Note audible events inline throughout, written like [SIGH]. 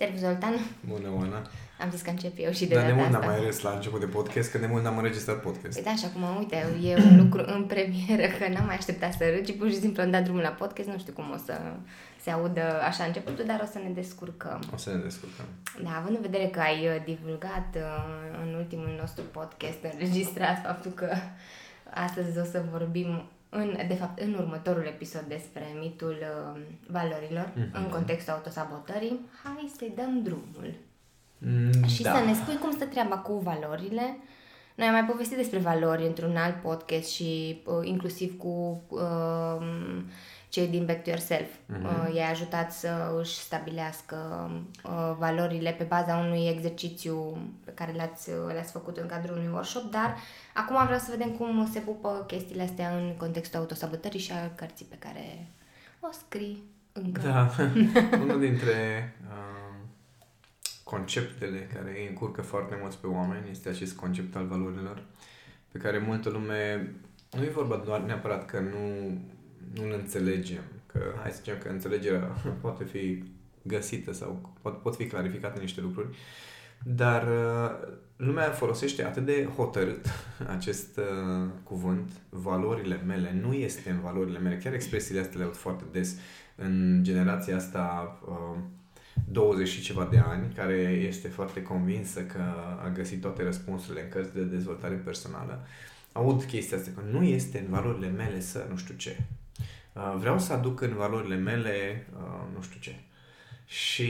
Servus, Zoltan. Bună, Oana. Am zis că încep eu și de Dar de data mult asta. n-am mai râs la început de podcast, că de mult n-am înregistrat podcast. Păi da, și acum, uite, e un lucru în premieră, că n-am mai așteptat să râd, ci pur și simplu am dat drumul la podcast, nu știu cum o să se audă așa începutul, dar o să ne descurcăm. O să ne descurcăm. Da, având în vedere că ai uh, divulgat uh, în ultimul nostru podcast înregistrat faptul că astăzi o să vorbim în, de fapt, în următorul episod despre mitul uh, valorilor Mhm. în contextul autosabotării, hai să-i dăm drumul. Mm, Și da. să ne spui cum stă treaba cu valorile. Noi am mai povestit despre valori într-un alt podcast și uh, inclusiv cu uh, cei din Back to Yourself. Mhm. Uh, i-ai ajutat să își stabilească uh, valorile pe baza unui exercițiu pe care le-ați, le-ați făcut în cadrul unui workshop, dar acum vreau să vedem cum se pupă chestiile astea în contextul autosabotării și al cărții pe care o scrii încă. Da. [LAUGHS] Unul dintre uh, conceptele care îi încurcă foarte mulți pe oameni este acest concept al valorilor, pe care multă lume, nu e vorba doar neapărat că nu, nu înțelegem, că hai să zicem că înțelegerea [LAUGHS] poate fi găsită sau pot, pot fi clarificate niște lucruri, dar uh, lumea folosește atât de hotărât [LAUGHS] acest uh, cuvânt, valorile mele, nu este în valorile mele, chiar expresiile astea le aud foarte des în generația asta uh, 20 și ceva de ani, care este foarte convinsă că a găsit toate răspunsurile în cărți de dezvoltare personală, aud chestia asta, că nu este în valorile mele să nu știu ce. Uh, vreau să aduc în valorile mele uh, nu știu ce. Și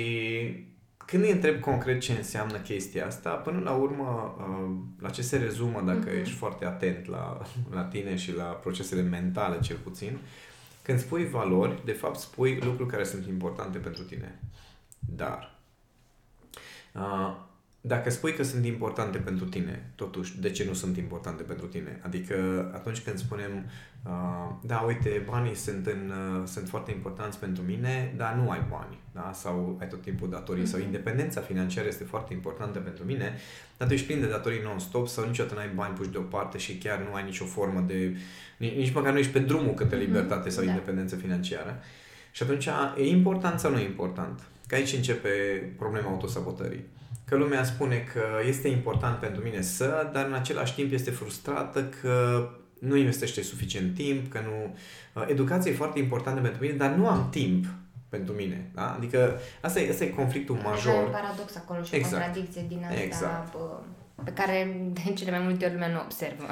când îi întreb concret ce înseamnă chestia asta, până la urmă, uh, la ce se rezumă dacă Mhm. ești foarte atent la, la tine și la procesele mentale, cel puțin, când spui valori, de fapt spui lucruri care sunt importante pentru tine. Dar, uh, dacă spui că sunt importante pentru tine, totuși, de ce nu sunt importante pentru tine? Adică atunci când spunem, uh, da, uite, banii sunt, în, uh, sunt foarte importanți pentru mine, dar nu ai bani, da? sau ai tot timpul datorii, sau Mhm. independența financiară este foarte importantă pentru mine, dar tu ești plin de datorii non-stop sau niciodată n-ai bani puși deoparte și chiar nu ai nicio formă de... Nici, nici măcar nu ești pe drumul către Mhm, libertate sau da. independență financiară. Și atunci, e important sau nu e important? Că aici începe problema autosabotării. Că lumea spune că este important pentru mine să, dar în același timp este frustrată că nu investește suficient timp, că nu... Educația e foarte importantă pentru mine, dar nu am timp pentru mine. Da? Adică asta e, asta e conflictul Așa e major. un paradox acolo și Exact. o contradicție din asta Exact. bă, pe care de cele mai multe ori lumea nu observă.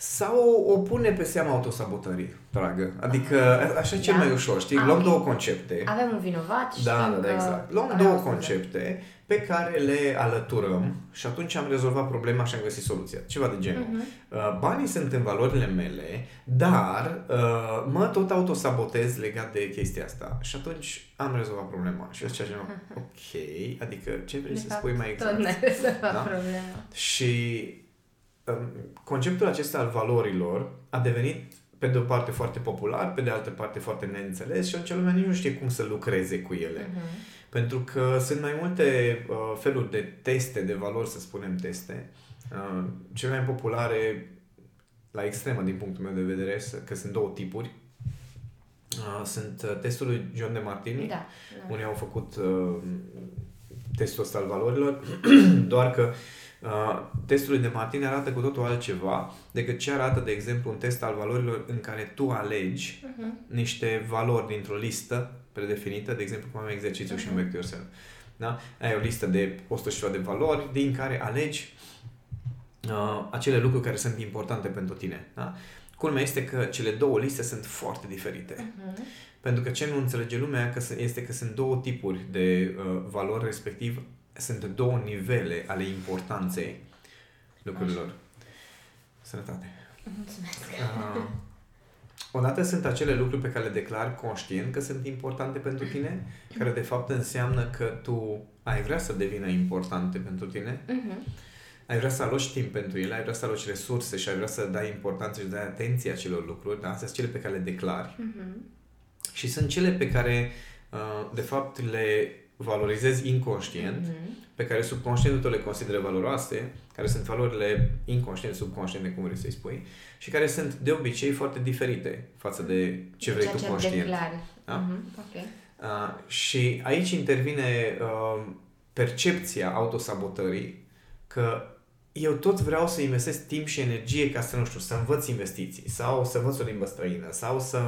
Sau o pune pe seama autosabotării, dragă. Adică așa e cel Da. mai ușor, știi? Ah, Luăm ok. două concepte. Avem un vinovat și Da, știm da, da, că exact. Luăm rău două să- concepte pe care le alăturăm și atunci am rezolvat problema și am găsit soluția. Ceva de genul. Mhm. Uh, Banii sunt în valorile mele, dar uh, mă tot autosabotez legat de chestia asta. Și atunci am rezolvat problema. Și eu zicea genul, [LAUGHS] ok, adică ce vrei De să fapt, spui mai exact? Tot ne-ai rezolvat Da? problema. Și um, conceptul acesta al valorilor a devenit pe de o parte foarte popular, pe de altă parte foarte neînțeles și atunci lumea nici nu știe cum să lucreze cu ele. Mhm. Pentru că sunt mai multe uh, feluri de teste, de valori, să spunem teste. Uh, cele mai populare, la extremă din punctul meu de vedere, s- că sunt două tipuri. Uh, sunt uh, testul lui John de Martini, Da. da. unii au făcut uh, testul ăsta al valorilor, [CLEARS THROAT] doar că uh, testul lui de Martini arată cu totul altceva decât ce arată, de exemplu, un test al valorilor în care tu alegi Mhm. niște valori dintr-o listă predefinită, de exemplu, cum am exercițiu și în Back to Yourself. Da? Ai o listă de 100 și ceva de valori din care alegi uh, acele lucruri care sunt importante pentru tine. Da? Culmea este că cele două liste sunt foarte diferite. Mhm. Pentru că ce nu înțelege lumea că s- este că sunt două tipuri de uh, valori, respectiv sunt două nivele ale importanței lucrurilor. Sănătate. Mulțumesc. Uh, odată sunt acele lucruri pe care le declar conștient că sunt importante pentru tine, care de fapt înseamnă că tu ai vrea să devină importante pentru tine, Mhm. ai vrea să aloci timp pentru ele, ai vrea să aloci resurse și ai vrea să dai importanță și să dai atenție acelor lucruri, da? Astea sunt cele pe care le declari. Mhm. Și sunt cele pe care, uh, de fapt, le valorizezi inconștient, Mhm. pe care subconștientul tău le consideră valoroase, care sunt valorile inconștiente, subconștiente, cum vrei să-i spui, și care sunt de obicei foarte diferite față de ce vrei Ceea tu ce conștient. declari. Da? Mhm. Ok. Uh, și aici intervine uh, percepția autosabotării că eu tot vreau să investesc timp și energie ca să, nu știu, să învăț investiții sau să învăț o limbă străină sau să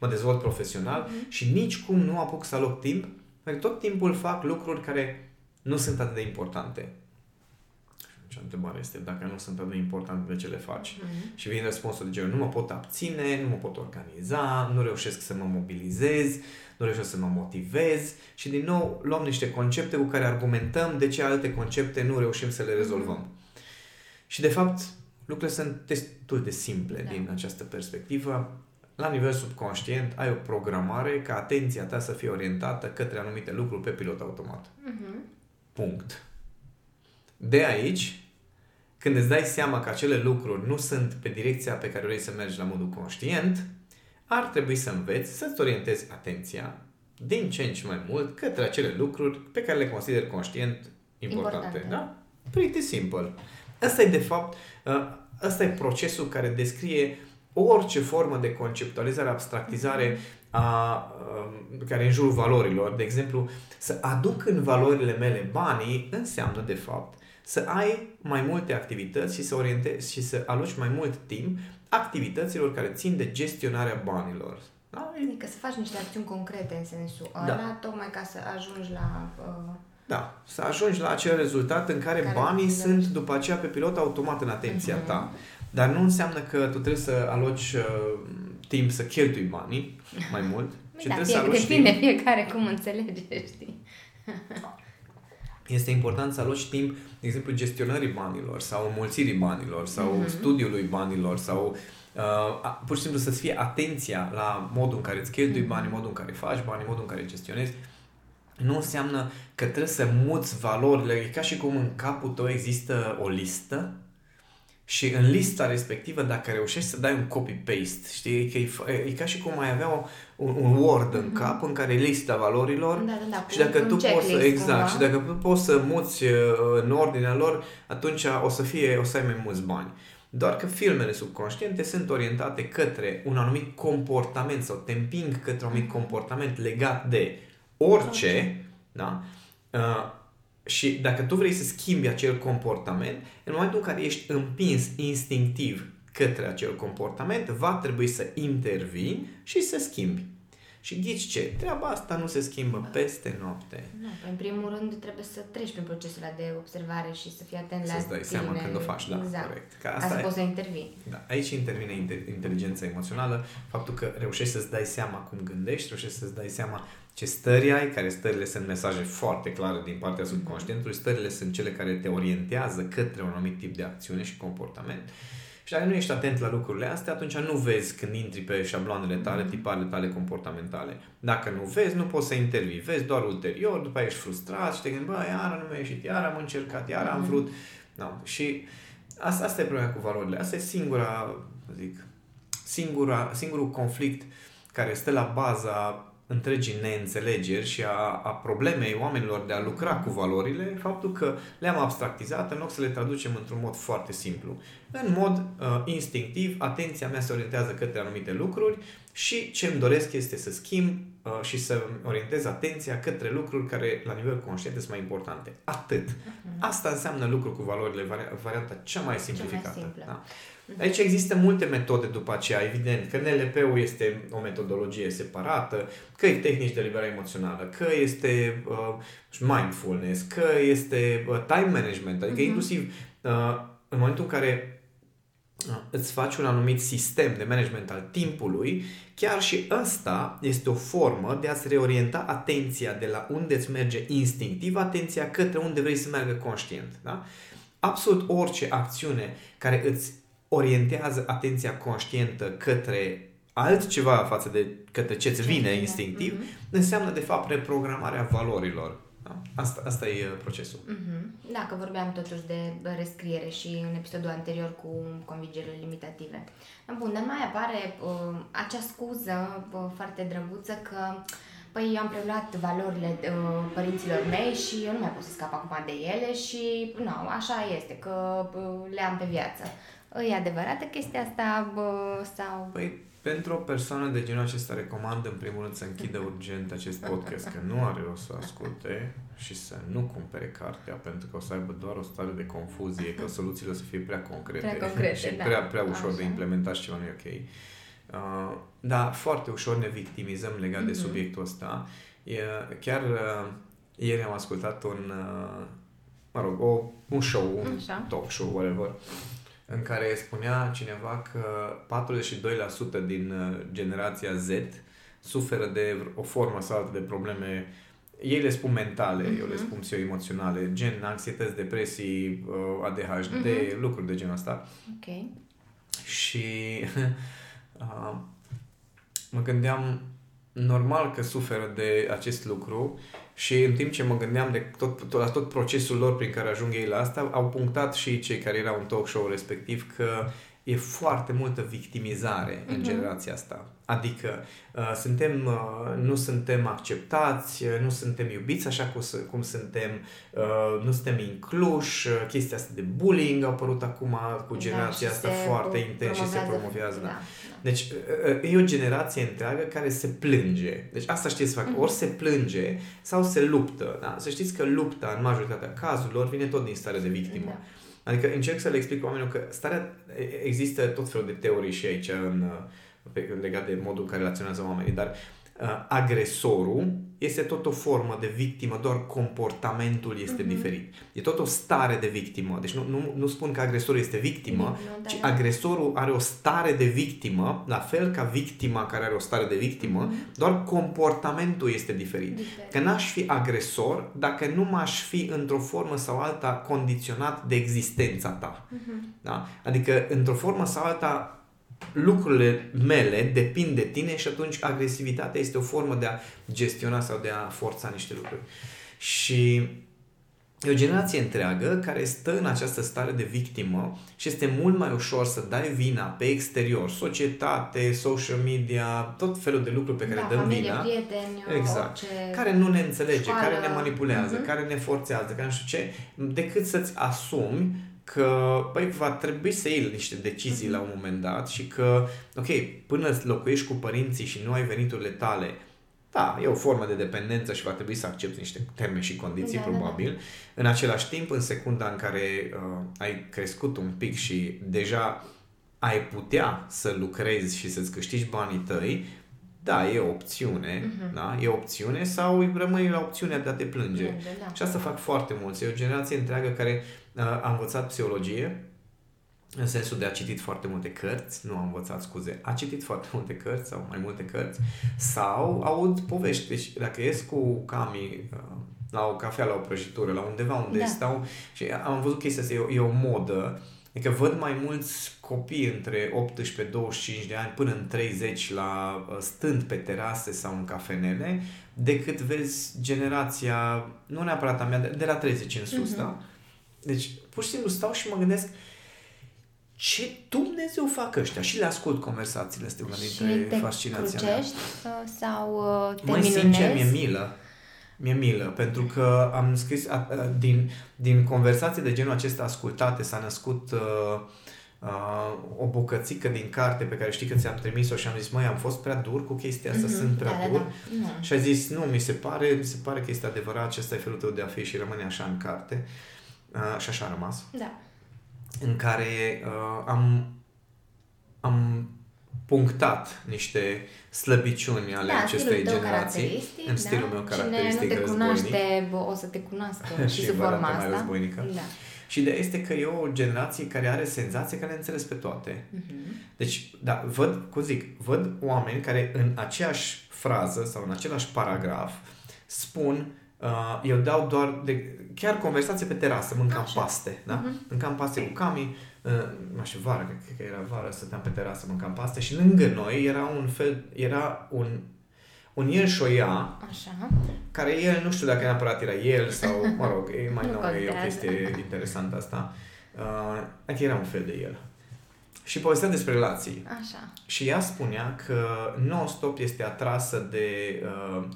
mă dezvolt profesional mm-hmm. și nici cum nu apuc să aloc timp, pentru tot timpul fac lucruri care nu sunt atât de importante. Și întrebarea este dacă nu sunt atât de importante de ce le faci. Mm-hmm. Și vine răspunsul de genul, nu mă pot abține, nu mă pot organiza, nu reușesc să mă mobilizez, nu reușesc să mă motivez și din nou luăm niște concepte cu care argumentăm de ce alte concepte nu reușim să le rezolvăm. Mm-hmm. Și de fapt, lucrurile sunt destul de simple da. din această perspectivă. La nivel subconștient ai o programare ca atenția ta să fie orientată către anumite lucruri pe pilot automat. Mm-hmm. Punct. De aici, când îți dai seama că acele lucruri nu sunt pe direcția pe care vrei să mergi la modul conștient, ar trebui să înveți să-ți orientezi atenția din ce în ce mai mult către acele lucruri pe care le consideri conștient importante. importante. Da? Pretty simple. Asta e, de fapt, asta uh, e procesul care descrie orice formă de conceptualizare, abstractizare a, a, um, care e în jurul valorilor. De exemplu, să aduc în valorile mele banii înseamnă, de fapt, să ai mai multe activități și să orientezi și să aloci mai mult timp activităților care țin de gestionarea banilor. Da? Adică să faci niște acțiuni concrete în sensul da. ăla, tocmai ca să ajungi la... Uh da, să ajungi la acel rezultat în care, care banii sunt după aceea pe pilot automat în atenția uh-huh. ta. Dar nu înseamnă că tu trebuie să aloci uh, timp să cheltui banii mai mult. [LAUGHS] ci da, trebuie fie, să aloci depinde timp. fiecare cum înțelege, știi? Este important să aloci timp, de exemplu, gestionării banilor sau înmulțirii banilor sau uh-huh. studiului banilor sau uh, pur și simplu să-ți fie atenția la modul în care îți cheltui uh-huh. banii, modul în care faci banii, modul în care gestionezi. Uh, nu înseamnă că trebuie să muți valorile. E ca și cum în capul tău există o listă și în lista respectivă, dacă reușești să dai un copy-paste, știi, că e, e ca și cum ai avea o, un, un Word în mm-hmm. cap în care e lista valorilor da, da, da, și dacă tu poți să, exact, și dacă tu poți să muți uh, în ordinea lor, atunci o să fie, o să ai mai mulți bani. Doar că filmele subconștiente sunt orientate către un anumit comportament sau te împing către un anumit comportament legat de orice, da? Uh, și dacă tu vrei să schimbi acel comportament, în momentul în care ești împins instinctiv către acel comportament, va trebui să intervii și să schimbi. Și ghici ce? Treaba asta nu se schimbă da. peste noapte. Da, în primul rând trebuie să treci prin procesul de observare și să fii atent la Să-ți dai tine. seama când o faci, da, exact. corect. Ca asta, asta e... poți să intervii. Da, aici intervine inteligența emoțională, faptul că reușești să-ți dai seama cum gândești, reușești să-ți dai seama ce stări ai, care stările sunt mesaje foarte clare din partea subconștientului, stările sunt cele care te orientează către un anumit tip de acțiune și comportament. Și dacă nu ești atent la lucrurile astea, atunci nu vezi când intri pe șabloanele tale, tiparele tale comportamentale. Dacă nu vezi, nu poți să intervii. Vezi doar ulterior, după aia ești frustrat și te gândești, bă, iară nu mi-a ieșit, iară am încercat, iară am vrut. No. Și asta, asta e problema cu valorile. Asta e singura, zic, singura, singurul conflict care stă la baza întregii neînțelegeri și a, a problemei oamenilor de a lucra cu valorile, faptul că le-am abstractizat în loc să le traducem într-un mod foarte simplu. În mod uh, instinctiv, atenția mea se orientează către anumite lucruri și ce îmi doresc este să schimb uh, și să orientez atenția către lucruri care la nivel conștient sunt mai importante. Atât. Uh-huh. Asta înseamnă lucru cu valorile, varianta cea mai simplificată. Cea mai simplă. Da? Aici există multe metode după aceea, evident, că NLP-ul este o metodologie separată, că e tehnici de liberare emoțională, că este uh, mindfulness, că este uh, time management, adică uh-huh. inclusiv uh, în momentul în care uh, îți faci un anumit sistem de management al timpului, chiar și ăsta este o formă de a-ți reorienta atenția de la unde îți merge instinctiv atenția către unde vrei să meargă conștient. Da? Absolut orice acțiune care îți orientează atenția conștientă către altceva față de către ce îți vine instinctiv, mm-hmm. înseamnă de fapt reprogramarea valorilor. Da? Asta, asta e uh, procesul. Mm-hmm. Da, că vorbeam totuși de rescriere și în episodul anterior cu convingerile limitative. Bun, dar mai apare uh, acea scuză uh, foarte drăguță că Păi eu am preluat valorile uh, părinților mei și eu nu mai pot să scap acum de ele și nu, așa este, că uh, le am pe viață. E adevărată chestia asta bă, sau... Păi, pentru o persoană de genul acesta recomand în primul rând să închidă urgent acest podcast, că nu are rost să asculte și să nu cumpere cartea, pentru că o să aibă doar o stare de confuzie, că soluțiile o să fie prea concrete, prea concrete [LAUGHS] și da. prea, prea ușor Așa. de implementat și ceva nu e ok. Uh, da, foarte ușor ne victimizăm legat mm-hmm. de Mhm. subiectul ăsta. E, chiar uh, ieri am ascultat un, uh, mă rog, o, un show, un Așa. talk show, whatever, în care spunea cineva că 42% din uh, generația Z suferă de o formă sau altă de probleme ei le spun mentale, eu le Mhm. spun pseudo-emoționale, gen anxietăți, depresii, uh, ADHD, Mhm. lucruri de genul ăsta. Ok. Și [LAUGHS] uh, mă gândeam, normal că suferă de acest lucru și în timp ce mă gândeam de tot, tot, la tot procesul lor prin care ajung ei la asta, au punctat și cei care erau în talk show respectiv că e foarte multă victimizare în Mhm. generația asta. Adică uh, suntem, uh, nu suntem acceptați, uh, nu suntem iubiți așa cum, s- cum suntem, uh, nu suntem incluși, uh, chestia asta de bullying a apărut acum cu generația Da, și asta se foarte pro- intens și se promovează. Da. Da. Deci uh, uh, e o generație întreagă care se plânge. Deci asta știți să fac. Mhm. Ori se plânge sau se luptă. Da? Să știți că lupta în majoritatea cazurilor vine tot din stare de victimă. Da. Adică încerc să le explic oamenilor că starea, există tot felul de teorii și aici în, pe, legat de modul în care relaționează oamenii, dar uh, agresorul este tot o formă de victimă, doar comportamentul este Mhm. diferit. E tot o stare de victimă. Deci nu, nu, nu spun că agresorul este victimă, Nu, da, ci da. agresorul are o stare de victimă, la fel ca victima care are o stare de victimă, Mhm. doar comportamentul este diferit. Diferit. Că n-aș fi agresor dacă nu m-aș fi într-o formă sau alta condiționat de existența ta. Mhm. Da? Adică, într-o formă sau alta, lucrurile mele depind de tine și atunci agresivitatea este o formă de a gestiona sau de a forța niște lucruri. Și e o generație întreagă care stă în această stare de victimă și este mult mai ușor să dai vina pe exterior, societate, social media, tot felul de lucruri pe care da, dăm familie, vina prieteni, Exact. orice... care nu ne înțelege, Școală. care ne manipulează, Mhm. care ne forțează, care nu știu ce, decât să-ți asumi că, băi, va trebui să iei niște decizii Mhm. la un moment dat și că, ok, până locuiești cu părinții și nu ai veniturile tale, da, e o formă de dependență și va trebui să accepti niște termeni și condiții, Da, da, da. probabil. În același timp, în secunda în care uh, ai crescut un pic și deja ai putea să lucrezi și să-ți câștigi banii tăi, da, e o opțiune, Mhm. da, e o opțiune sau rămâi la opțiunea de a te plânge. Plânge, da. Și asta fac foarte mulți. E o generație întreagă care uh, a învățat psihologie, în sensul de a citit foarte multe cărți, nu a învățat, scuze, a citit foarte multe cărți sau mai multe cărți, sau aud povești. Deci dacă ies cu Cami uh, la o cafea, la o prăjitură, la undeva unde Da. stau și am văzut chestia asta, e o, e o modă, Adică văd mai mulți copii între 18-25 de ani până în 30 la uh, stând pe terase sau în cafenele, decât vezi generația, nu neapărat a mea, de- de la 30 în sus, Mhm. da? Deci, pur și simplu stau și mă gândesc ce Dumnezeu fac ăștia? Și le ascult conversațiile astea, una Și dintre te fascinația mea. crucești uh, sau uh, te Măi, minunezi? sincer, mi-e milă. Mi-e milă, pentru că am scris, a, a, din, din conversații de genul acesta ascultate s-a născut uh, uh, o bucățică din carte pe care știi că ți-am trimis-o și am zis, măi, am fost prea dur cu chestia asta, Mhm, sunt prea da, da, dur. da. Nu. Și a zis, nu, mi se pare, mi se pare că este adevărat, acesta e felul tău de a fi și rămâne așa în carte. Uh, și așa a rămas. Da. În care uh, am, am punctat niște slăbiciuni ale da, acestei stilul tău generații. caracteristic, în stilul da? meu caracteristic Cine nu te războinic. cunoaște, bă, o să te cunoască [LAUGHS] și, Și sub varianta forma mai asta. războinică. Da. Și ideea este că e o generație care are senzație că le înțeles pe toate. Mhm. Deci, da, văd, cum zic, văd oameni care în aceeași frază sau în același paragraf spun uh, eu dau doar de, chiar conversație pe terasă, mâncam Așa. paste, da? Mhm. Mâncam paste cu Cami, uh, nu știu, vară, cred că era vară, stăteam pe terasă, mâncam paste și lângă noi era un fel, era un, un el și o ea, Așa. care el, nu știu dacă neapărat era el sau, [LAUGHS] mă rog, e mai Nu nou, e o contează. chestie interesantă asta. Uh, adică era un fel de el. Și povestea despre relații. Așa. Și ea spunea că non-stop este atrasă de... Uh, uh,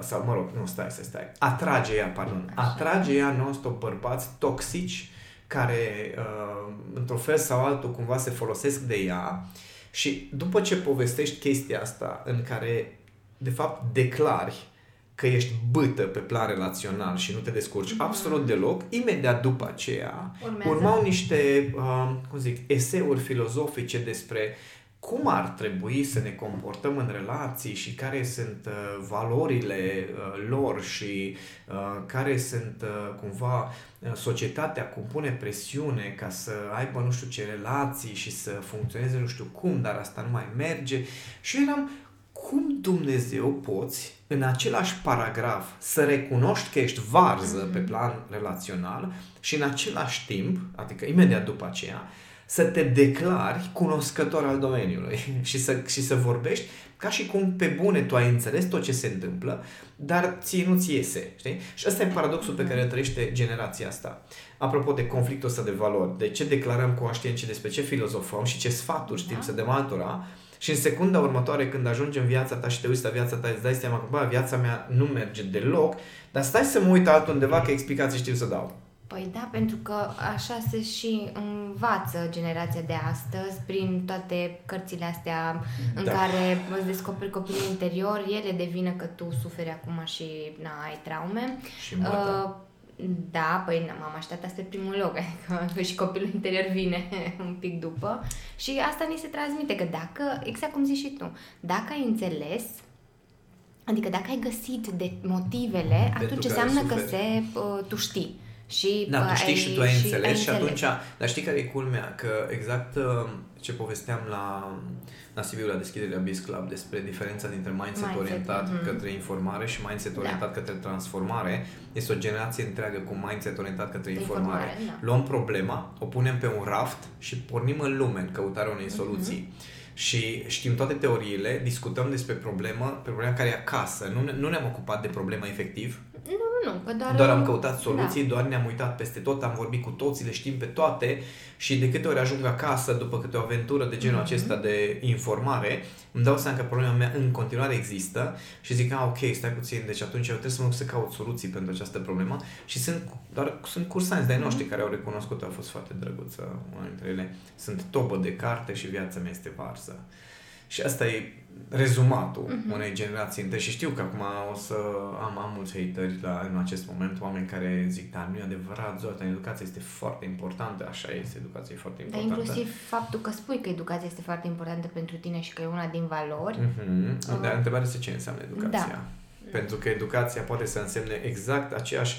sau, mă rog, nu, stai, stai, stai. Atrage ea, pardon. Așa. Atrage ea non-stop bărbați toxici care, uh, într-un fel sau altul, cumva se folosesc de ea și după ce povestești chestia asta în care, de fapt, declari că ești bâtă pe plan relațional și nu te descurci mm-hmm. absolut deloc, imediat după aceea Urmează. urmau niște, uh, cum zic, eseuri filozofice despre cum ar trebui să ne comportăm în relații și care sunt uh, valorile uh, lor și uh, care sunt uh, cumva uh, societatea cum pune presiune ca să aibă nu știu ce relații și să funcționeze nu știu cum, dar asta nu mai merge. Și eu eram, cum Dumnezeu poți în același paragraf să recunoști că ești varză mm-hmm. pe plan relațional și în același timp, adică imediat după aceea, să te declari cunoscător al domeniului [LAUGHS] și să, și să vorbești ca și cum pe bune tu ai înțeles tot ce se întâmplă, dar ție nu-ți iese, știi? Și ăsta e paradoxul pe care îl trăiește generația asta. Apropo de conflictul ăsta de valori, de ce declarăm conștient despre ce filozofăm și ce sfaturi știm da. să dăm altora, și în secunda următoare, când ajungi în viața ta și te uiți la viața ta, îți dai seama că, bă, viața mea nu merge deloc, dar stai să mă uit altundeva că explicații știu să dau. Păi da, pentru că așa se și învață generația de astăzi prin toate cărțile astea în da. care îți descoperi copilul interior, ele devină că tu suferi acum și na, ai traume. Și uh, da, păi m-am așteptat spre primul loc, [LAUGHS] adică și copilul interior vine [LAUGHS] un pic după și asta ni se transmite că dacă, exact cum zici și tu, dacă ai înțeles, adică dacă ai găsit de motivele, Pentru atunci înseamnă că se, uh, tu știi. Și da, tu știi ai, și tu ai și înțeles ai și atunci, dar știi care e culmea? Că exact uh, ce povesteam la, la Sibiu, la deschiderea Biz Club despre diferența dintre mindset, mindset orientat mm-hmm. către informare și mindset da. orientat către transformare, este o generație întreagă cu mindset orientat către informare. informare da. Luăm problema, o punem pe un raft și pornim în lume în căutarea unei mhm. soluții. Mm-hmm și știm toate teoriile, discutăm despre problemă, problema care e acasă. Nu, ne, nu ne-am ocupat de problema efectiv, nu, nu, că doar... Doar am căutat soluții, da. doar ne-am uitat peste tot, am vorbit cu toții, le știm pe toate și de câte ori ajung acasă după câte o aventură de genul mm-hmm. acesta de informare, îmi dau seama că problema mea în continuare există și zic, ah, ok, stai puțin, deci atunci eu trebuie să mă să caut soluții pentru această problemă și sunt, doar sunt cursanți de-ai noștri mm-hmm. care au recunoscut, a fost foarte drăguță una dintre ele. Sunt topă de carte și viața mea este varsă. Și asta e rezumatul uh-huh. unei generații între și știu că acum o să am, am mulți hateri la, în acest moment, oameni care zic, dar nu e adevărat, Zoltan, educația este foarte importantă, așa este, educația e foarte importantă. Dar inclusiv faptul că spui că educația este foarte importantă pentru tine și că e una din valori. Uh-huh. Uh, dar întrebarea este ce înseamnă educația. Da. Pentru că educația poate să însemne exact aceeași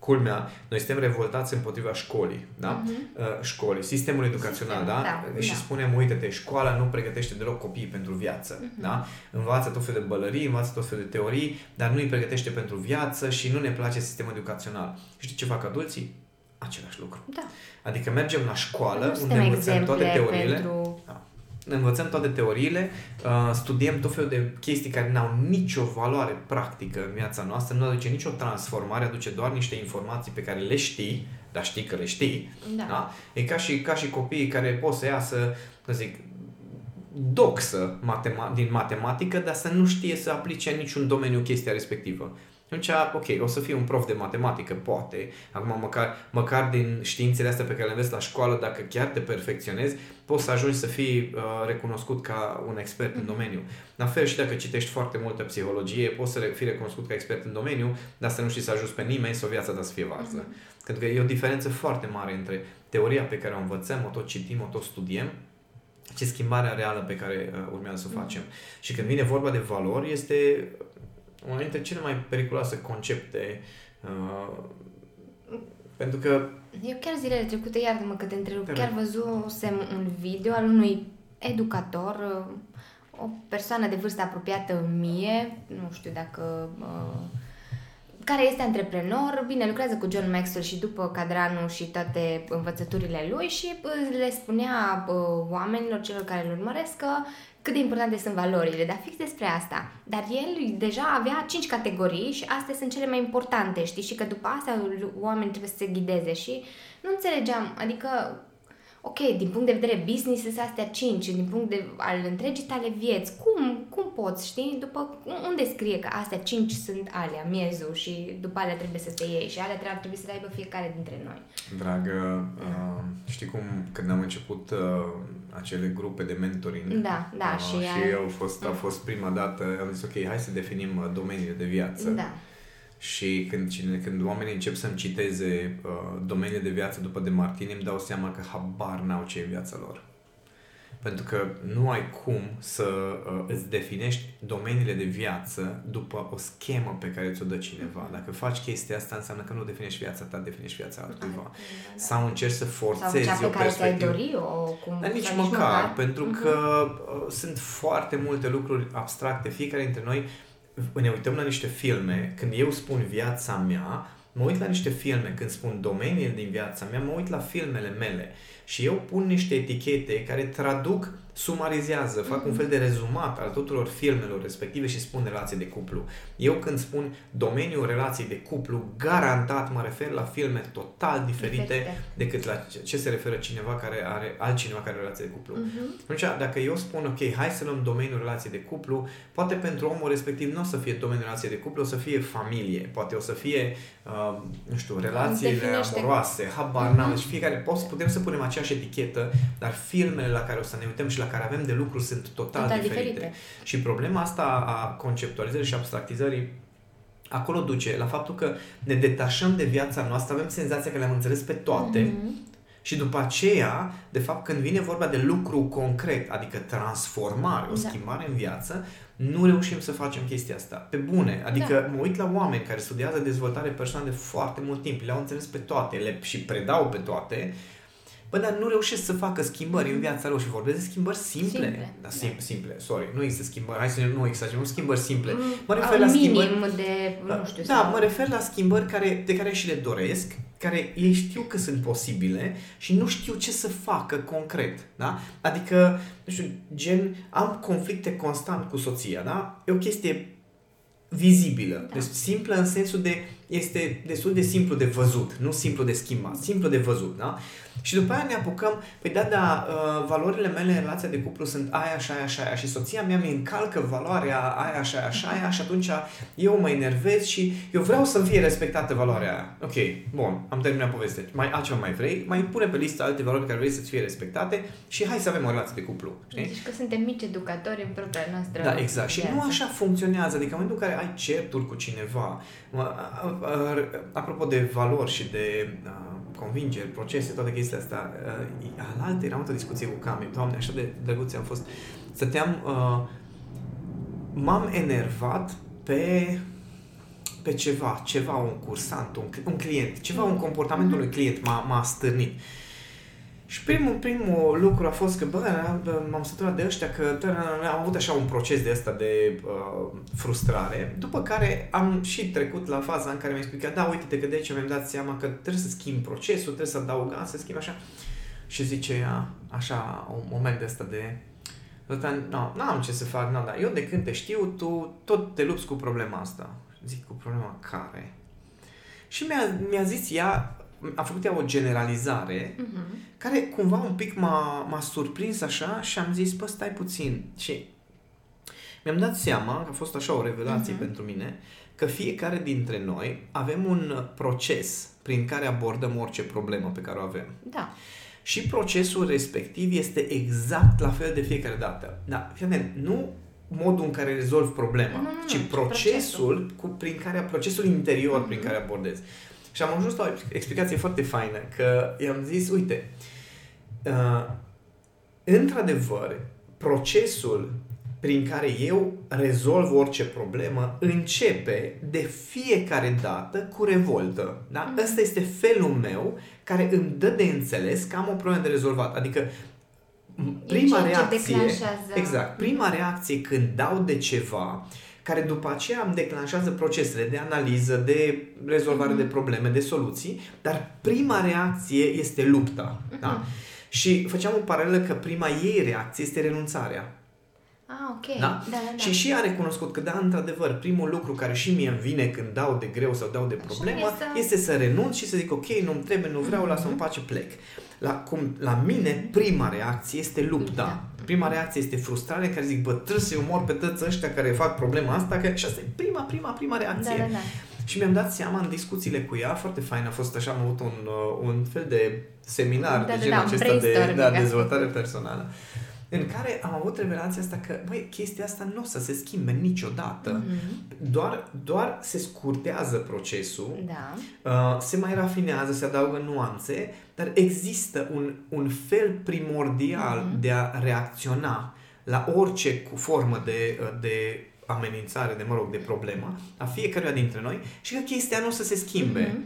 culmea, noi suntem revoltați împotriva școlii, da? Uh-huh. Școlii, sistemul educațional, Sistem, da? da? Și da. spunem, uite-te, școala nu pregătește deloc copiii pentru viață, uh-huh. da? Învață tot felul de bălării, învață tot felul de teorii, dar nu îi pregătește pentru viață și nu ne place sistemul educațional. Știi ce fac adulții? Același lucru. Da. Adică mergem la școală, unde învățăm toate teoriile. Pentru... Da învățăm toate teoriile, uh, studiem tot felul de chestii care n-au nicio valoare practică în viața noastră, nu aduce nicio transformare, aduce doar niște informații pe care le știi, dar știi că le știi. Da. Da? E ca și, ca și copiii care pot să iasă, să zic, doxă matema- din matematică, dar să nu știe să aplice în niciun domeniu chestia respectivă. Atunci, ok, o să fii un prof de matematică, poate. Acum, măcar, măcar din științele astea pe care le înveți la școală, dacă chiar te perfecționezi, poți să ajungi să fii uh, recunoscut ca un expert în mhm. domeniu. La fel și dacă citești foarte multă psihologie, poți să fii recunoscut ca expert în domeniu, dar să nu știi să ajungi pe nimeni sau viața ta să fie varză. Mm-hmm. Pentru că e o diferență foarte mare între teoria pe care o învățăm, o tot citim, o tot studiem, ce schimbarea reală pe care uh, urmează să o mhm. facem. Mm-hmm. Și când vine vorba de valori, este una dintre cele mai periculoase concepte uh, pentru că eu chiar zilele trecute, iartă-mă că te întrerup, te chiar văzusem un video al unui educator, uh, o persoană de vârstă apropiată mie, nu știu dacă... Uh, care este antreprenor, bine, lucrează cu John Maxwell și după cadranul și toate învățăturile lui și uh, le spunea uh, oamenilor, celor care îl urmăresc, că cât de importante sunt valorile, dar fix despre asta. Dar el deja avea cinci categorii și astea sunt cele mai importante, știi? Și că după asta oamenii trebuie să se ghideze și nu înțelegeam, adică ok, din punct de vedere business sunt astea 5, din punct de al întregii tale vieți, cum, cum poți, știi? După unde scrie că astea 5 sunt alea, miezul și după alea trebuie să te iei și alea trebuie, trebuie să le aibă fiecare dintre noi. Dragă, uh, știi cum când am început uh, acele grupe de mentoring da, da, uh, și, și au fost, a mm. fost prima dată, am zis ok, hai să definim uh, domeniile de viață. Da și când, când oamenii încep să-mi citeze uh, domeniile de viață după de Martini, îmi dau seama că habar n-au ce e viața lor. Pentru că nu ai cum să uh, îți definești domeniile de viață după o schemă pe care ți-o dă cineva. Dacă faci chestia asta, înseamnă că nu definești viața ta, definești viața altcuiva. Da, da. Sau încerci să forțezi Sau cea pe care ți-ai dori o cum... Dar nici măcar, nici măcar, pentru uh-huh. că uh, sunt foarte multe lucruri abstracte. Fiecare dintre noi ne uităm la niște filme, când eu spun viața mea, mă uit la niște filme, când spun domeniile din viața mea, mă uit la filmele mele. Și eu pun niște etichete care traduc sumarizează, fac un fel de rezumat al tuturor filmelor respective și spun relație de cuplu. Eu când spun domeniul relației de cuplu, garantat mă refer la filme total diferite, diferite. decât la ce se referă cineva care are altcineva care are relație de cuplu. Uh-huh. Atunci, dacă eu spun, ok, hai să luăm domeniul relației de cuplu, poate pentru omul respectiv nu o să fie domeniul relației de cuplu, o să fie familie, poate o să fie, uh, nu știu, relațiile amoroase, habar uh-huh. Deci fiecare, poți, putem să punem aceeași etichetă, dar filmele la care o să ne uităm și la care avem de lucru sunt total, total diferite. diferite. Și problema asta a conceptualizării și abstractizării acolo duce la faptul că ne detașăm de viața noastră, avem senzația că le-am înțeles pe toate mm-hmm. și după aceea, de fapt, când vine vorba de lucru concret, adică transformare, o da. schimbare în viață, nu reușim să facem chestia asta. Pe bune. Adică da. mă uit la oameni care studiază dezvoltare personală de foarte mult timp, le-au înțeles pe toate le și predau pe toate Bă, dar nu reușesc să facă schimbări în viața lor și vorbesc de schimbări simple. Simple, da, simple, da. simple. sorry, nu există schimbări, hai să nu exagerăm, schimbări simple. Mm, mă refer la schimbări... de, nu da, știu, Da, mă refer la schimbări care, de care și le doresc, care ei știu că sunt posibile și nu știu ce să facă concret, da? Adică, nu știu, gen, am conflicte constant cu soția, da? E o chestie vizibilă, da. deci simplă în sensul de este destul de simplu de văzut, nu simplu de schimbat, simplu de văzut, da? Și după aia ne apucăm, păi da, da, uh, valorile mele în relația de cuplu sunt aia, așa, aia, așa, aia și soția mea mi încalcă valoarea aia, așa, așa, aia și atunci eu mă enervez și eu vreau să fie respectată valoarea aia. Ok, bun, am terminat povestea. Mai altceva mai vrei? Mai pune pe listă alte valori care vrei să fie respectate și hai să avem o relație de cuplu. Știi? Deci că suntem mici educatori în propria noastră Da, exact. Viață. Și nu așa funcționează. Adică în momentul în care ai certuri cu cineva, apropo de valori și de convingeri, procese, toate chestiile astea. Uh, alaltă era o discuție cu Cami, doamne, așa de drăguțe am fost. Stăteam, uh, m-am enervat pe pe ceva, ceva, un cursant, un, un client, ceva, un comportament unui client m-a, m-a stârnit. Și primul, primul lucru a fost că, bă, m-am săturat de ăștia, că am avut așa un proces de ăsta de uh, frustrare, după care am și trecut la faza în care mi-a explicat, da, uite-te că de aici mi-am dat seama că trebuie să schimb procesul, trebuie să adaug să schimb așa. Și zice ea, așa, un moment de ăsta de, nu, nu am ce să fac, nu, dar eu de când te știu, tu tot te lupți cu problema asta. Zic, cu problema care? Și mi-a, mi-a zis ea, a făcut ea o generalizare uh-huh. care cumva un pic m-a, m-a surprins așa și am zis, bă, stai puțin. Și mi-am dat seama, a fost așa o revelație uh-huh. pentru mine, că fiecare dintre noi avem un proces prin care abordăm orice problemă pe care o avem. Da. Și procesul respectiv este exact la fel de fiecare dată. Da, fii nu modul în care rezolvi problema, nu, nu, nu, ci procesul, procesul. Cu, prin care, procesul interior uh-huh. prin care abordezi. Și am ajuns la o explicație foarte faină, că i-am zis, uite, uh, într-adevăr, procesul prin care eu rezolv orice problemă începe de fiecare dată cu revoltă. Da? Mm. Ăsta este felul meu care îmi dă de înțeles că am o problemă de rezolvat. Adică prima reacție, exact, prima reacție când dau de ceva care după aceea îmi declanșează procesele de analiză, de rezolvare mm-hmm. de probleme, de soluții, dar prima reacție este lupta. Mm-hmm. Da? Și făceam o paralelă că prima ei reacție este renunțarea. Ah, ok. Da? Da, da, da. Și și a recunoscut că, da, într-adevăr, primul lucru care și mie îmi vine când dau de greu sau dau de problemă e să- este să renunț și să zic, ok, nu-mi trebuie, nu vreau, lasă-mă în pace, plec. La, cum, la mine, prima reacție este lupta. Da. Prima reacție este frustrare, care zic, bă, trebuie să-i omor pe toți ăștia care fac problema asta, că și asta e prima, prima, prima reacție. Da, da, da. Și mi-am dat seama în discuțiile cu ea, foarte fain a fost așa, am avut un, uh, un fel de seminar Da, de da, genul da, un acesta de brainstorming, da, asta. dezvoltare personală, în care am avut revelația asta că, băi, chestia asta nu o să se schimbe niciodată. Mhm. Doar, doar se scurtează procesul, Da. uh, se mai rafinează, se adaugă nuanțe, dar există un, un fel primordial Mhm. de a reacționa la orice cu formă de, uh, de amenințare, de, mă rog, de problemă a fiecăruia dintre noi și că chestia nu o să se schimbe. Mhm.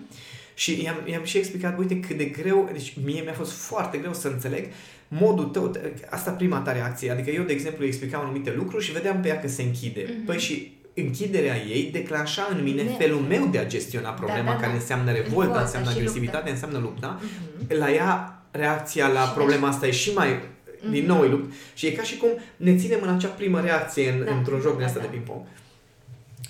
Și i-am, i-am și explicat, uite cât de greu, deci mie mi-a fost foarte greu să înțeleg modul tău, asta prima ta reacție, adică eu, de exemplu, îi explicam anumite lucruri și vedeam pe ea că se închide. Mhm. Păi și închiderea ei declanșa în mine Ne- felul meu de a gestiona problema, da, da. care înseamnă revolta, Revolta înseamnă și agresivitate, lupta. înseamnă lupta. Mhm. La ea, reacția la Și problema asta e și mai, din Mhm. nou, e lupt. Și e ca și cum ne ținem în acea primă reacție în, Da, într-un joc din da, asta da. de ping-pong.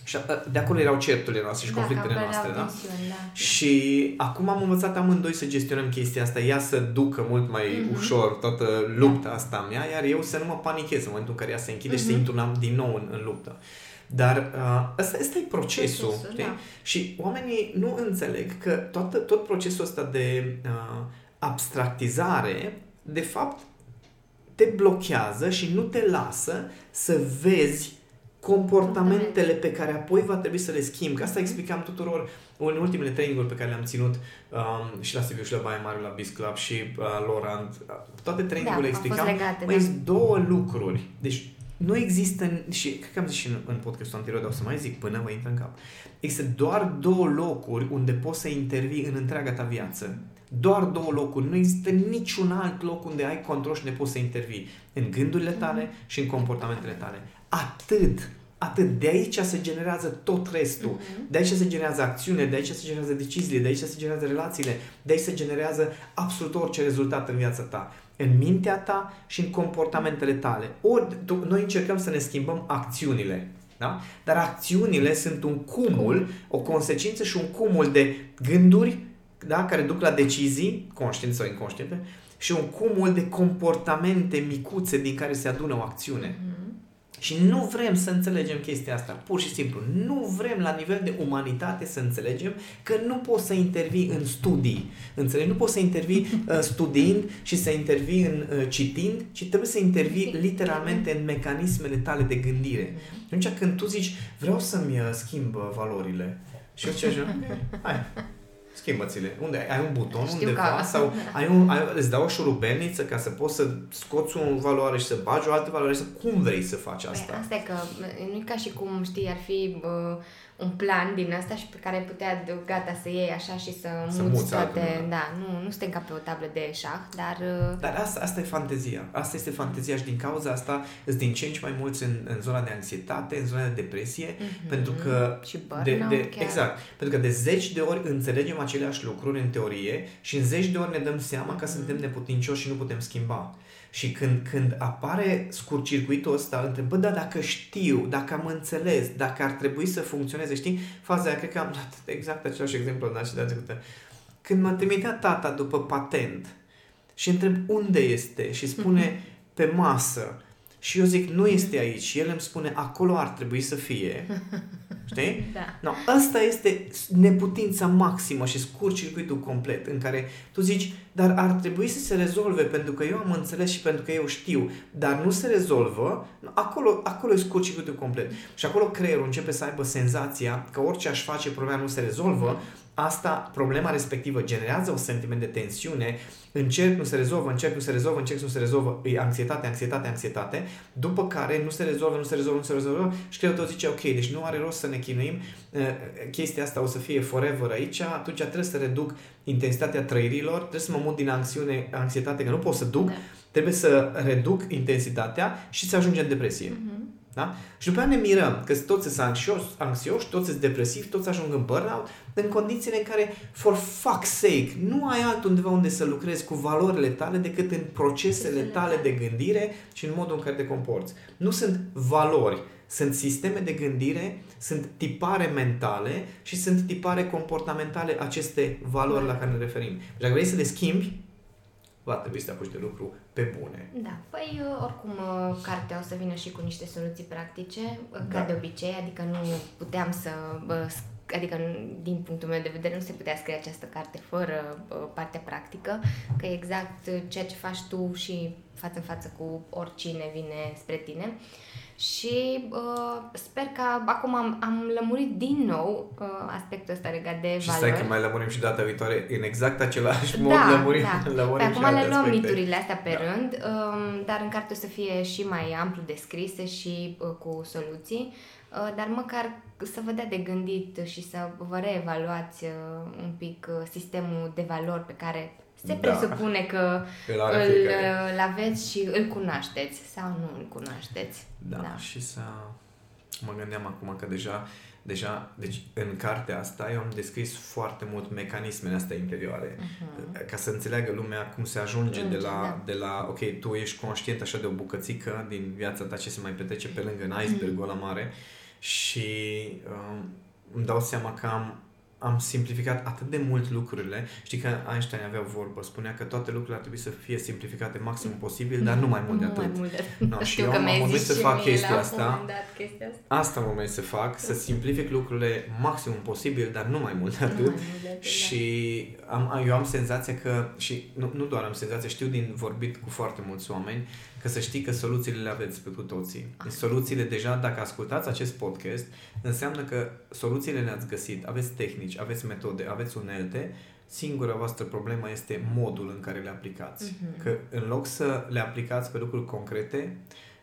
Și a- de acolo erau certurile noastre și Da, conflictele că apăreau noastre, da? tensiuni, da. Și acum am învățat amândoi să gestionăm chestia asta, ea să ducă mult mai Mhm. ușor toată lupta asta a mea, iar eu să nu mă panichez în momentul în care ea se închide și să Mhm. intru în- din nou în, în luptă. Dar uh, ăsta, ăsta e procesul, Procesul, știi? da. Și oamenii nu înțeleg că toată, tot procesul ăsta de uh, abstractizare, de fapt, te blochează și nu te lasă să vezi comportamentele pe care apoi va trebui să le schimbi. Că asta explicam tuturor în ultimele traininguri pe care le-am ținut um, și la Sibiu și la Baia Mare, la Biz Club și uh, Lorand. Toate trainingurile Da, au fost explicam. legate, Măi, da. sunt două lucruri. Deci nu există, și cred că am zis și în, în podcastul anterior, dar o să mai zic până vă intră în cap. Există doar două locuri unde poți să intervii în întreaga ta viață. Doar două locuri. Nu există niciun alt loc unde ai control și unde poți să intervii. În gândurile tale și în comportamentele tale. Atât. Atât. De aici se generează tot restul. Mhm. De aici se generează acțiune, de aici se generează deciziile, de aici se generează relațiile, de aici se generează absolut orice rezultat în viața ta. În mintea ta și în comportamentele tale. Ori tu, noi încercăm să ne schimbăm acțiunile. Da? Dar acțiunile sunt un cumul, o consecință și un cumul de gânduri da? care duc la decizii, conștiente sau inconștiente, și un cumul de comportamente micuțe din care se adună o acțiune. Mhm. Și nu vrem să înțelegem chestia asta, pur și simplu. Nu vrem la nivel de umanitate să înțelegem că nu poți să intervii în studii. Înțelegi? Nu poți să intervii [LAUGHS] uh, studiind și să intervii în uh, citind, ci trebuie să intervii literalmente în mecanismele tale de gândire. Și atunci când tu zici, vreau să-mi uh, schimb uh, valorile, și eu ce așa, ok, hai, schimbă-ți-le. Unde ai? Ai un buton Știu undeva că- sau ai un, ai, îți dau o șurubelniță ca să poți să scoți o valoare și să bagi o altă valoare, să cum vrei să faci asta? Păi, asta e că nu e ca și cum, știi, ar fi uh, un plan din asta și pe care ai putea, de- gata, să iei așa și să, Să muți muți toate. altundeva. Da, nu, nu suntem ca pe o tablă de șah, dar... Uh, Dar asta, asta e fantezia. Asta este fantezia și din cauza asta îți din ce în ce mai mulți în, în zona de anxietate, în zona de depresie, Mhm. pentru că Și de, burnout de, chiar. exact, pentru că de zeci de ori înțelegem aceleași lucruri în teorie și în zeci de ori ne dăm seama că Mhm. suntem neputincioși și nu putem schimba. Și când, când apare scurt-circuitul ăsta între, bă, da, dacă știu, dacă am înțeles, dacă ar trebui să funcționeze, știi? Faza aia, cred că am dat exact același exemplu în data trecută. Când mă trimitea tata după patent și întreb unde este? Și spune pe masă. Și eu zic nu este aici. Și el îmi spune acolo ar trebui să fie, [LAUGHS] știi? Da. No, asta este neputința maximă și scurt circuitul complet în care tu zici, dar ar trebui să se rezolve pentru că eu am înțeles și pentru că eu știu, dar nu se rezolvă, acolo, acolo e scurt circuitul complet. Și acolo creierul începe să aibă senzația că orice aș face, problema nu se rezolvă, asta, problema respectivă generează un sentiment de tensiune, încerc, nu se rezolvă, încerc, nu se rezolvă, încerc, nu se rezolvă, e anxietate, anxietate, anxietate, după care nu se rezolvă, nu se rezolvă, nu se rezolvă și creierul tău zice, ok, deci nu are rost să ne chinuim, uh, chestia asta o să fie forever aici, atunci trebuie să reduc intensitatea trăirilor, trebuie să mă mut din anxiune, anxietate, că nu pot să duc, Da. trebuie să reduc intensitatea și să ajungem în depresie. Mhm. Da? Și după aia ne mirăm că toți sunt anxioși, anxioși, toți sunt depresivi, toți ajung în burnout, în condițiile în care, for fuck's sake, nu ai altundeva unde să lucrezi cu valorile tale decât în procesele tale de gândire și în modul în care te comporți. Nu sunt valori, sunt sisteme de gândire, sunt tipare mentale și sunt tipare comportamentale aceste valori la care ne referim. Deci dacă vrei să le schimbi, va trebui să te apuci de lucru pe bune. Da, păi oricum cartea o să vină și cu niște soluții practice, da. ca de obicei, adică nu puteam să adică din punctul meu de vedere nu se putea scrie această carte fără uh, partea practică, că exact ceea ce faci tu și față în față cu oricine vine spre tine. Și uh, sper că acum am, am lămurit din nou uh, aspectul ăsta legat de și valori. Și stai că mai lămurim și data viitoare în exact același mod da, lămurim, da. lămurim Pe acum le luăm miturile astea pe da. rând, uh, dar în carte o să fie și mai amplu descrise și uh, cu soluții. Uh, dar măcar să vă dea de gândit și să vă reevaluați uh, un pic uh, sistemul de valori pe care se da. presupune că îl, îl aveți și îl cunoașteți sau nu îl cunoașteți. Da, da. și să mă gândeam acum că deja deja, deci în cartea asta eu am descris foarte mult mecanismele astea interioare uh-huh. ca să înțeleagă lumea cum se ajunge uh-huh, de, la, da. de la, ok, tu ești conștient așa de o bucățică din viața ta ce se mai petrece pe lângă în icebergul uh-huh. ăla mare și um, îmi dau seama că am am simplificat atât de mult lucrurile. Știi că Einstein avea o vorbă, spunea că toate lucrurile ar trebui să fie simplificate maxim posibil, dar nu mai mult de atât. Mai mult No, [LAUGHS] și eu am moment să fac chestia asta. chestia asta. Asta am moment să fac, să simplific lucrurile maximum posibil, dar nu mai mult de atât. Mult de atât și da. am, eu am senzația că, și nu, nu doar am senzația, știu din vorbit cu foarte mulți oameni, că să știi că soluțiile le aveți pe cu toții. Deci soluțiile deja, dacă ascultați acest podcast, înseamnă că soluțiile le-ați găsit, aveți tehnici, aveți metode, aveți unelte, singura voastră problemă este modul în care le aplicați. Uh-huh. Că în loc să le aplicați pe lucruri concrete, uh,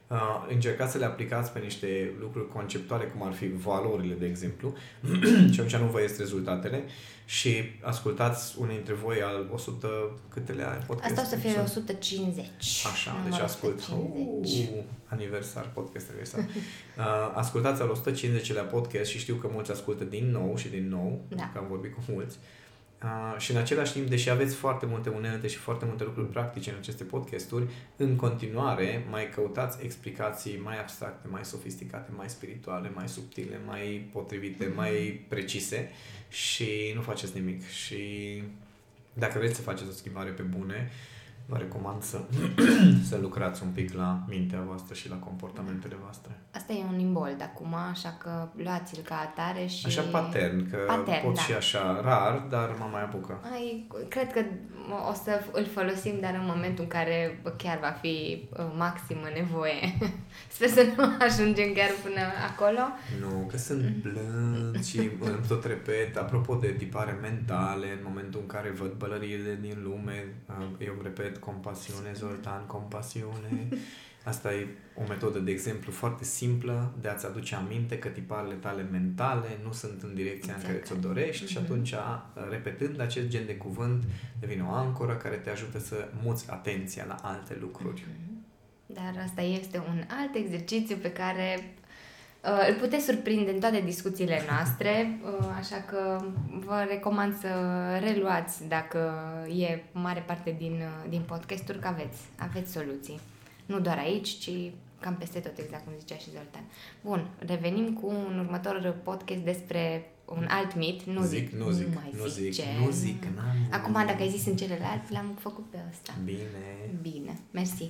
încercați să le aplicați pe niște lucruri conceptuale, cum ar fi valorile, de exemplu, [CLEARS THROAT] și atunci nu vă ies rezultatele, și ascultați unul dintre voi al 100, câtele are podcast? Asta o să fie 150. Așa, deci ascult. 150. Uh, aniversar, podcast aniversar. uh, ascultați al 150-lea podcast și știu că mulți ascultă din nou și din nou, da. că am vorbit cu mulți. Uh, Uh, și în același timp, deși aveți foarte multe unelte și foarte multe lucruri practice în aceste podcasturi, în continuare mai căutați explicații mai abstracte, mai sofisticate, mai spirituale, mai subtile, mai potrivite, mm-hmm. mai precise și nu faceți nimic. Și dacă vreți să faceți o schimbare pe bune, uh, vă recomand să, [CLEARS THROAT] să lucrați un pic la mintea voastră și la comportamentele voastre. Asta e un imbold acum, așa că luați-l ca atare și... Așa patern, că patern, pot da. și așa rar, dar mă mai apucă. Ai, cred că o să îl folosim, dar în momentul în care chiar va fi uh, maximă nevoie. [LAUGHS] Sper să nu [LAUGHS] ajungem chiar până acolo. Nu, că sunt mm. blând și [LAUGHS] tot repet, apropo de tipare mentale, în momentul în care văd bălăriile din lume, uh, eu îmi repet compasiune, Zoltan, compasiune. [LAUGHS] Asta e o metodă, de exemplu, foarte simplă de a-ți aduce aminte că tiparele tale mentale nu sunt în direcția exact. în care ți-o dorești mm-hmm. și atunci, repetând acest gen de cuvânt, devine o ancoră care te ajută să muți atenția la alte lucruri. Mm-hmm. Dar asta este un alt exercițiu pe care Uh, îl puteți surprinde în toate discuțiile noastre, uh, așa că vă recomand să reluați dacă e mare parte din, uh, din podcasturi că aveți, aveți soluții. Nu doar aici, ci cam peste tot, exact cum zicea și Zoltan. Bun, revenim cu un următor podcast despre un alt mit. Nu zic, zic nu zic, nu, mai nu zic, zic nu zic, n-am Acum, dacă ai zis în celălalt, l-am făcut pe ăsta. Bine. Bine, mersi.